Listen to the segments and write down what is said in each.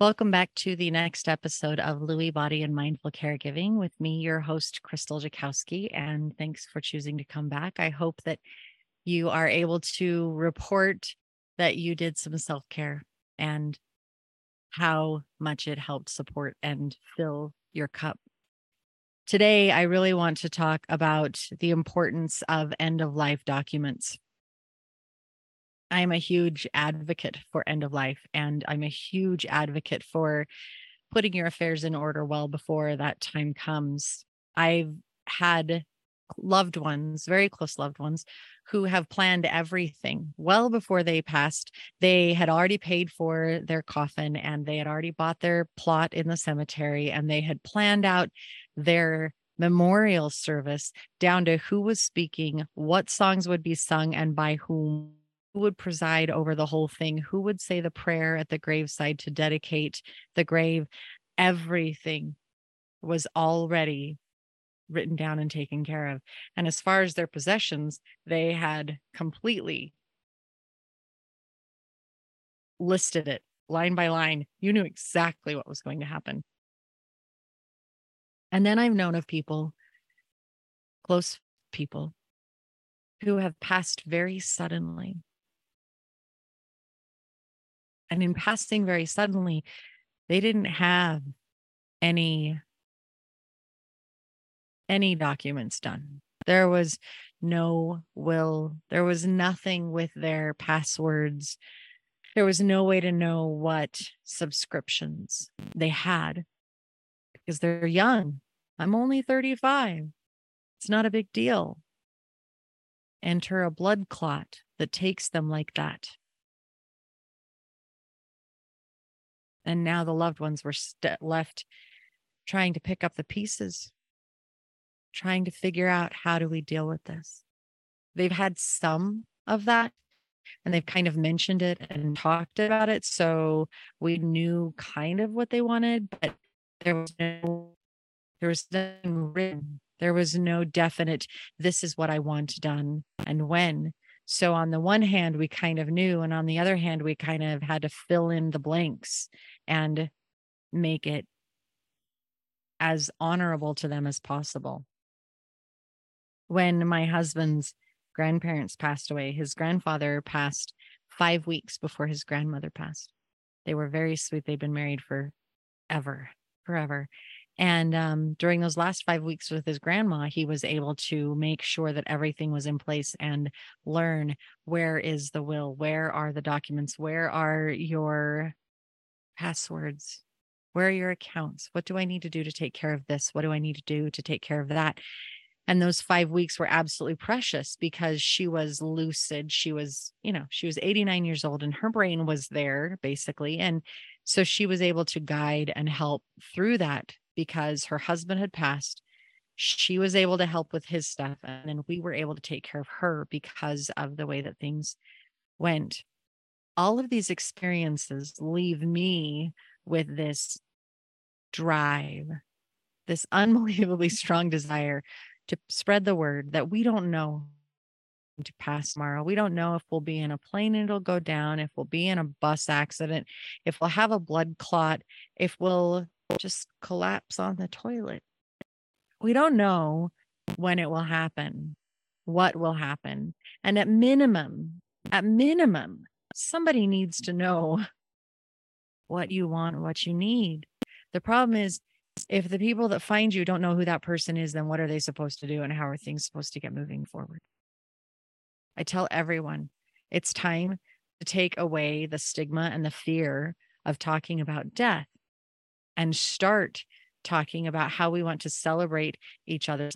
Welcome back to the next episode of Lewy Body and Mindful Caregiving with me, your host, Krystal Jakosky. And thanks for choosing to come back. I hope that you are able to report that you did some self care and how much it helped support and fill your cup. Today, I really want to talk about the importance of end of life documents. I'm a huge advocate for end of life, and I'm a huge advocate for putting your affairs in order well before that time comes. I've had loved ones, very close loved ones, who have planned everything well before they passed. They had already paid for their coffin and they had already bought their plot in the cemetery and they had planned out their memorial service down to who was speaking, what songs would be sung, and by whom who would preside over the whole thing, who would say the prayer at the graveside to dedicate the grave. Everything was already written down and taken care of. And as far as their possessions, they had completely listed it line by line. You knew exactly what was going to happen. And then I've known of people, close people, who have passed very suddenly and in passing very suddenly, they didn't have any any documents done. There was no will. There was nothing with their passwords. There was no way to know what subscriptions they had because they're young. I'm only 35. It's not a big deal. Enter a blood clot that takes them like that. And now the loved ones were st- left trying to pick up the pieces, trying to figure out how do we deal with this. They've had some of that and they've kind of mentioned it and talked about it. So we knew kind of what they wanted, but there was no there was nothing written. There was no definite, this is what I want done and when. So on the one hand, we kind of knew, and on the other hand, we kind of had to fill in the blanks and make it as honorable to them as possible. When my husband's grandparents passed away, his grandfather passed five weeks before his grandmother passed. They were very sweet. They'd been married for ever, forever. And um, during those last five weeks with his grandma, he was able to make sure that everything was in place and learn where is the will? Where are the documents? Where are your passwords? Where are your accounts? What do I need to do to take care of this? What do I need to do to take care of that? And those five weeks were absolutely precious because she was lucid. She was, you know, she was 89 years old and her brain was there basically. And so she was able to guide and help through that because her husband had passed. She was able to help with his stuff. And then we were able to take care of her because of the way that things went. All of these experiences leave me with this drive, this unbelievably strong desire to spread the word that we don't know to pass tomorrow. We don't know if we'll be in a plane and it'll go down, if we'll be in a bus accident, if we'll have a blood clot, if we'll just collapse on the toilet. We don't know when it will happen, what will happen. And at minimum, at minimum, somebody needs to know what you want, what you need. The problem is, if the people that find you don't know who that person is, then what are they supposed to do and how are things supposed to get moving forward? I tell everyone it's time to take away the stigma and the fear of talking about death and start talking about how we want to celebrate each other.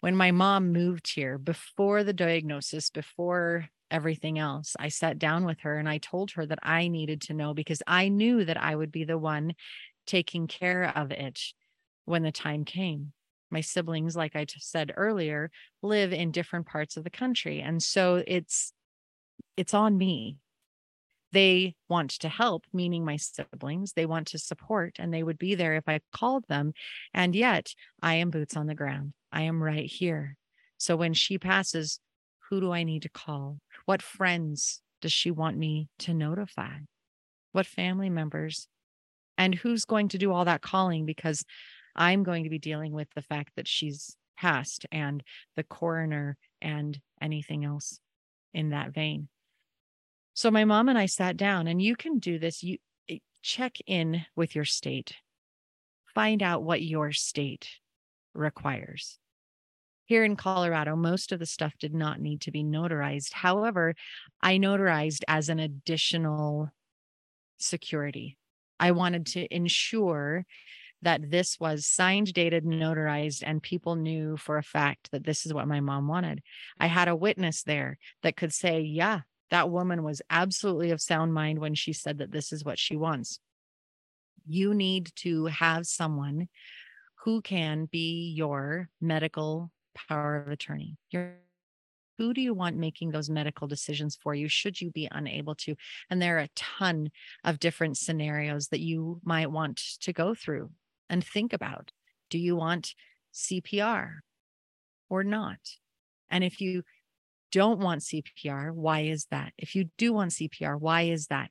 When my mom moved here, before the diagnosis, before everything else, I sat down with her and I told her that I needed to know because I knew that I would be the one taking care of it when the time came. My siblings, like I said earlier, live in different parts of the country. And so it's it's on me they want to help, meaning my siblings. They want to support and they would be there if I called them. And yet I am boots on the ground. I am right here. So when she passes, who do I need to call? What friends does she want me to notify? what family members, and who's going to do all that calling because I'm going to be dealing with the fact that she's passed and the coroner and anything else in that vein. So my mom and I sat down and you can do this you eh, check in with your state. Find out what your state requires. Here in Colorado, most of the stuff did not need to be notarized. However, I notarized as an additional security. I wanted to ensure that this was signed, dated, notarized, and people knew for a fact that this is what my mom wanted. I had a witness there that could say, yeah, that woman was absolutely of sound mind when she said that this is what she wants. You need to have someone who can be your medical power of attorney. Your who do you want making those medical decisions for you should you be unable to and there are a ton of different scenarios that you might want to go through and think about do you want CPR or not? And if you don't want CPR, why is that? If you do want CPR, why is that?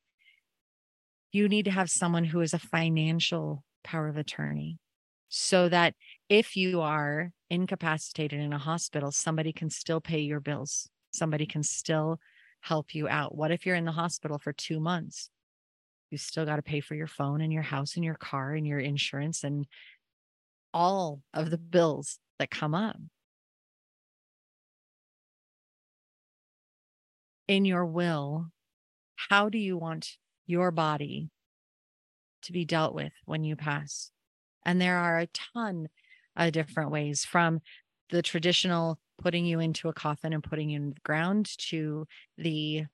You need to have someone who is a financial power of attorney so that if you are incapacitated in a hospital, somebody can still pay your bills. Somebody can still help you out. What if you're in the hospital for two months? You still got to pay for your phone and your house and your car and your insurance and all of the bills that come up. In your will, how do you want your body to be dealt with when you pass? And there are a ton of different ways from the traditional putting you into a coffin and putting you in the ground to the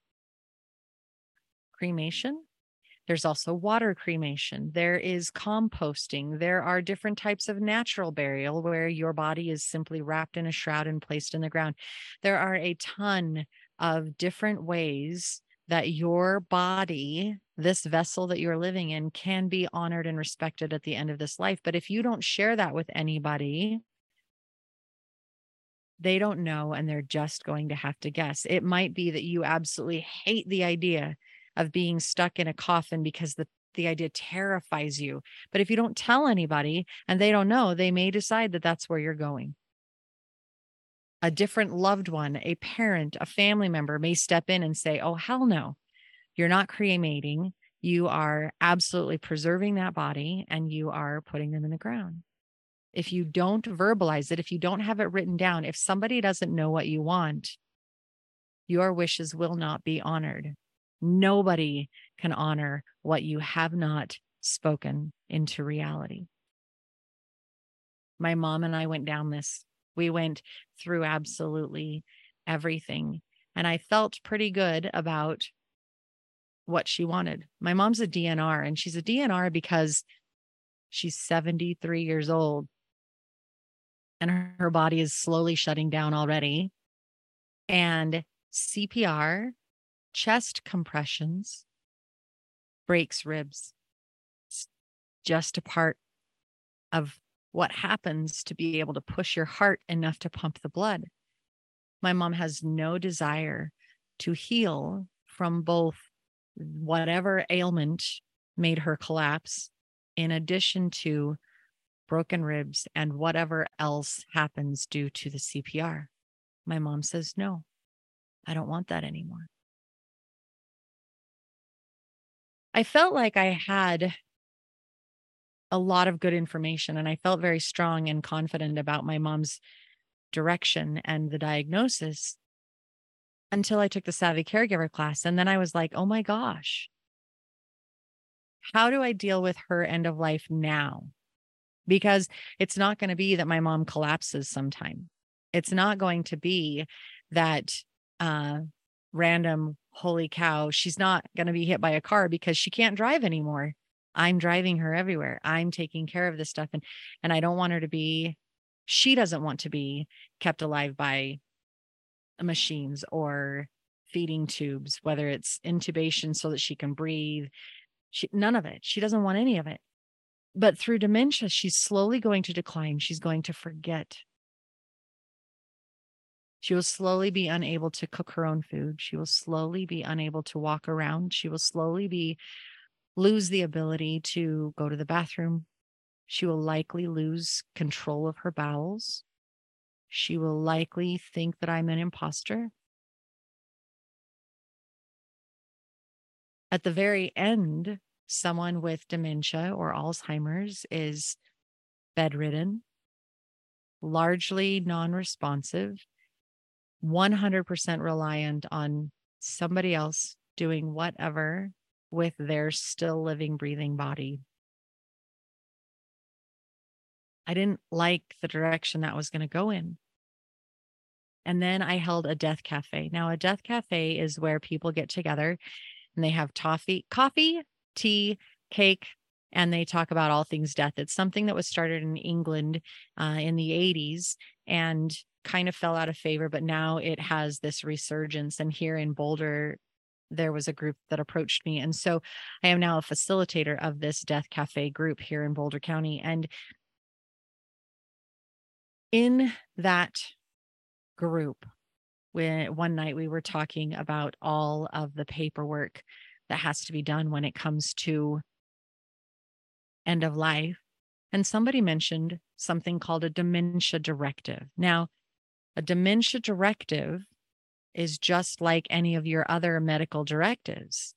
cremation there's also water cremation. There is composting. There are different types of natural burial where your body is simply wrapped in a shroud and placed in the ground. There are a ton of different ways that your body, this vessel that you're living in, can be honored and respected at the end of this life. But if you don't share that with anybody, they don't know and they're just going to have to guess. It might be that you absolutely hate the idea of being stuck in a coffin because the the idea terrifies you. But if you don't tell anybody and they don't know, they may decide that that's where you're going. A different loved one, a parent, a family member may step in and say, Oh, hell no, you're not cremating. You are absolutely preserving that body and you are putting them in the ground. If you don't verbalize it, if you don't have it written down, if somebody doesn't know what you want, your wishes will not be honored. Nobody can honor what you have not spoken into reality. My mom and I went down this. We went through absolutely everything. And I felt pretty good about what she wanted. My mom's a DNR, and she's a DNR because she's 73 years old and her body is slowly shutting down already. And CPR chest compressions breaks ribs. Just a part of what happens to be able to push your heart enough to pump the blood. My mom has no desire to heal from both whatever ailment made her collapse, in addition to broken ribs and whatever else happens due to the CPR. My mom says, No, I don't want that anymore. I felt like I had a lot of good information and I felt very strong and confident about my mom's direction and the diagnosis until I took the Savvy Caregiver class. And then I was like, oh my gosh, how do I deal with her end of life now? Because it's not going to be that my mom collapses sometime. It's not going to be that uh, random holy cow, she's not going to be hit by a car because she can't drive anymore. I'm driving her everywhere. I'm taking care of this stuff and and I don't want her to be she doesn't want to be kept alive by machines or feeding tubes, whether it's intubation so that she can breathe. She, none of it. She doesn't want any of it. But through dementia, she's slowly going to decline. She's going to forget she will slowly be unable to cook her own food. She will slowly be unable to walk around. She will slowly be lose the ability to go to the bathroom. She will likely lose control of her bowels. She will likely think that I'm an imposter. At the very end, someone with dementia or Alzheimer's is bedridden, largely non responsive, 100% reliant on somebody else doing whatever with their still living, breathing body. I didn't like the direction that was going to go in. And then I held a death cafe. Now, a death cafe is where people get together and they have toffee, coffee, tea, cake, and they talk about all things death. It's something that was started in England uh, in the 80s and kind of fell out of favor, but now it has this resurgence. And here in Boulder, there was a group that approached me. And so I am now a facilitator of this Death Cafe group here in Boulder County. And in that group, when one night we were talking about all of the paperwork that has to be done when it comes to end of life. And somebody mentioned something called a dementia directive. Now, a dementia directive is just like any of your other medical directives.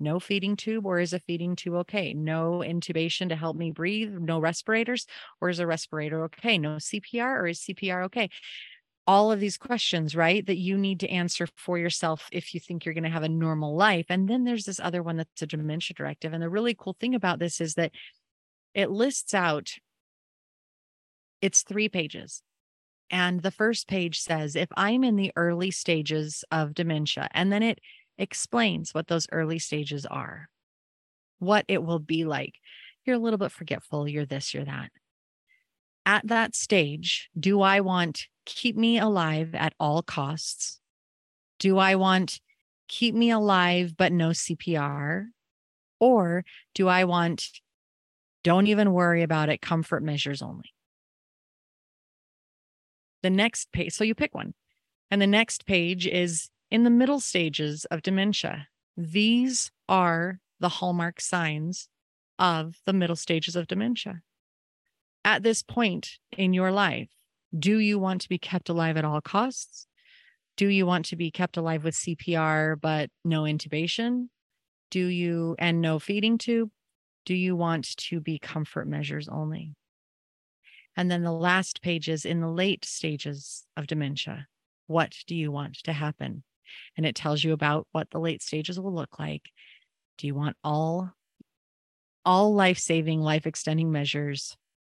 No feeding tube, or is a feeding tube okay? No intubation to help me breathe, no respirators, or is a respirator okay? No CPR, or is CPR okay? all of these questions, right? That you need to answer for yourself if you think you're going to have a normal life. And then there's this other one that's a dementia directive. And the really cool thing about this is that it lists out, it's three pages. And the first page says, if I'm in the early stages of dementia, and then it explains what those early stages are, what it will be like. You're a little bit forgetful, you're this, you're that. At that stage, do I want keep me alive at all costs? Do I want keep me alive but no CPR? Or do I want don't even worry about it, comfort measures only? The next page, so you pick one. And the next page is in the middle stages of dementia. These are the hallmark signs of the middle stages of dementia. At this point in your life, do you want to be kept alive at all costs? Do you want to be kept alive with CPR but no intubation? Do you, and no feeding tube? Do you want to be comfort measures only? And then the last page is in the late stages of dementia. What do you want to happen? And it tells you about what the late stages will look like. Do you want all all life-saving, life-extending measures?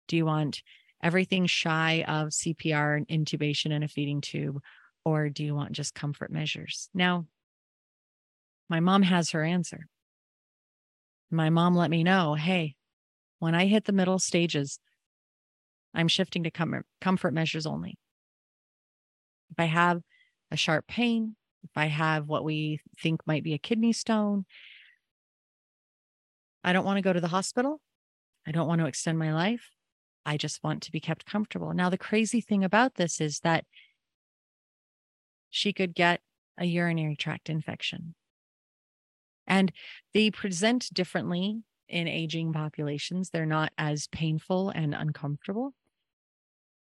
Do you want everything shy of CPR and intubation and a feeding tube? Or do you want just comfort measures? Now, my mom has her answer. My mom let me know hey, when I hit the middle stages, I'm shifting to comfort, measures only. If I have a sharp pain, if I have what we think might be a kidney stone, I don't want to go to the hospital. I don't want to extend my life. I just want to be kept comfortable. Now, the crazy thing about this is that she could get a urinary tract infection. And they present differently in aging populations. They're not as painful and uncomfortable.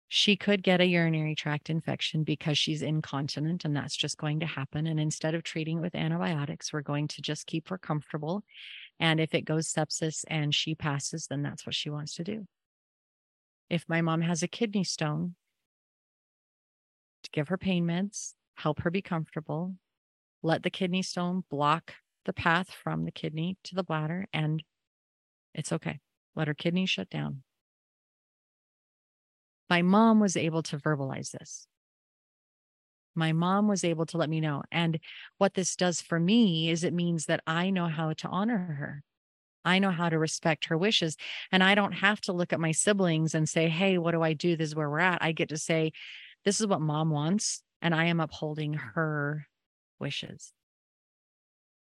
She could get a urinary tract infection because she's incontinent, and that's just going to happen. And instead of treating it with antibiotics, we're going to just keep her comfortable. And if it goes sepsis and she passes, then that's what she wants to do if my mom has a kidney stone, to give her pain meds, help her be comfortable, let the kidney stone block the path from the kidney to the bladder, and it's okay. Let her kidney shut down. My mom was able to verbalize this. My mom was able to let me know. And what this does for me is it means that I know how to honor her. I know how to respect her wishes. And I don't have to look at my siblings and say, hey, what do I do? This is where we're at. I get to say, this is what mom wants. And I am upholding her wishes.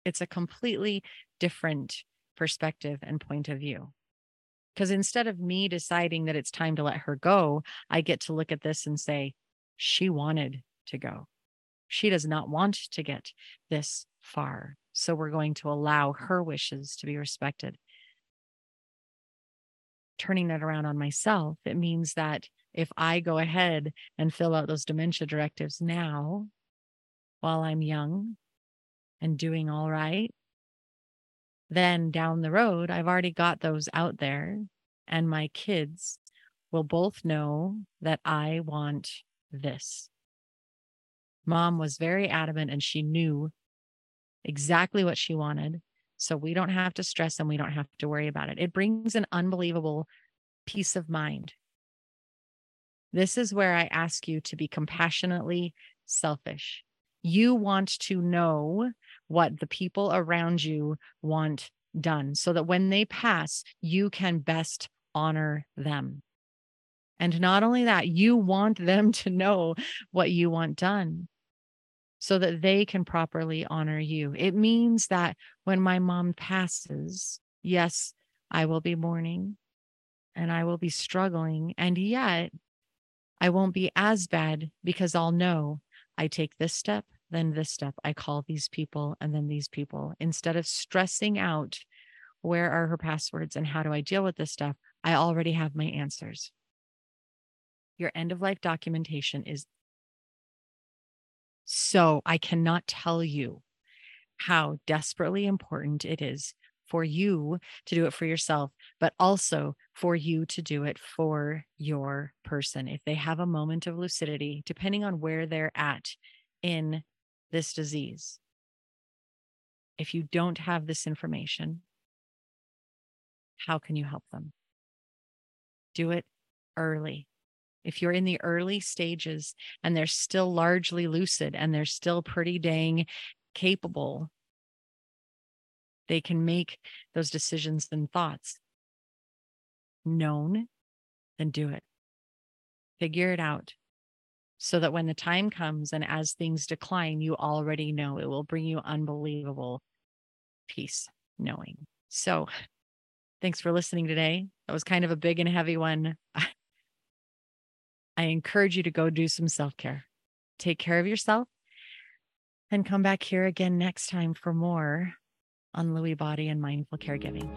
It's a completely different perspective and point of view. Because instead of me deciding that it's time to let her go, I get to look at this and say, she wanted to go. She does not want to get this far. So we're going to allow her wishes to be respected. Turning that around on myself, it means that if I go ahead and fill out those dementia directives now, while I'm young and doing all right, then down the road, I've already got those out there, and my kids will both know that I want this. Mom was very adamant and she knew exactly what she wanted. So we don't have to stress and we don't have to worry about it. It brings an unbelievable peace of mind. This is where I ask you to be compassionately selfish. You want to know what the people around you want done so that when they pass, you can best honor them. And not only that, you want them to know what you want done so that they can properly honor you. It means that when my mom passes, yes, I will be mourning and I will be struggling. And yet, I won't be as bad because I'll know I take this step, then this step. I call these people and then these people. Instead of stressing out where are her passwords and how do I deal with this stuff, I already have my answers. Your end of life documentation is so I cannot tell you how desperately important it is for you to do it for yourself, but also for you to do it for your person. If they have a moment of lucidity, depending on where they're at in this disease, if you don't have this information, how can you help them? Do it early if you're in the early stages and they're still largely lucid and they're still pretty dang capable, they can make those decisions and thoughts known, then do it. Figure it out so that when the time comes and as things decline, you already know it will bring you unbelievable peace knowing. So, thanks for listening today. That was kind of a big and heavy one. I encourage you to go do some self care. Take care of yourself and come back here again next time for more on Lewy Body and Mindful Caregiving.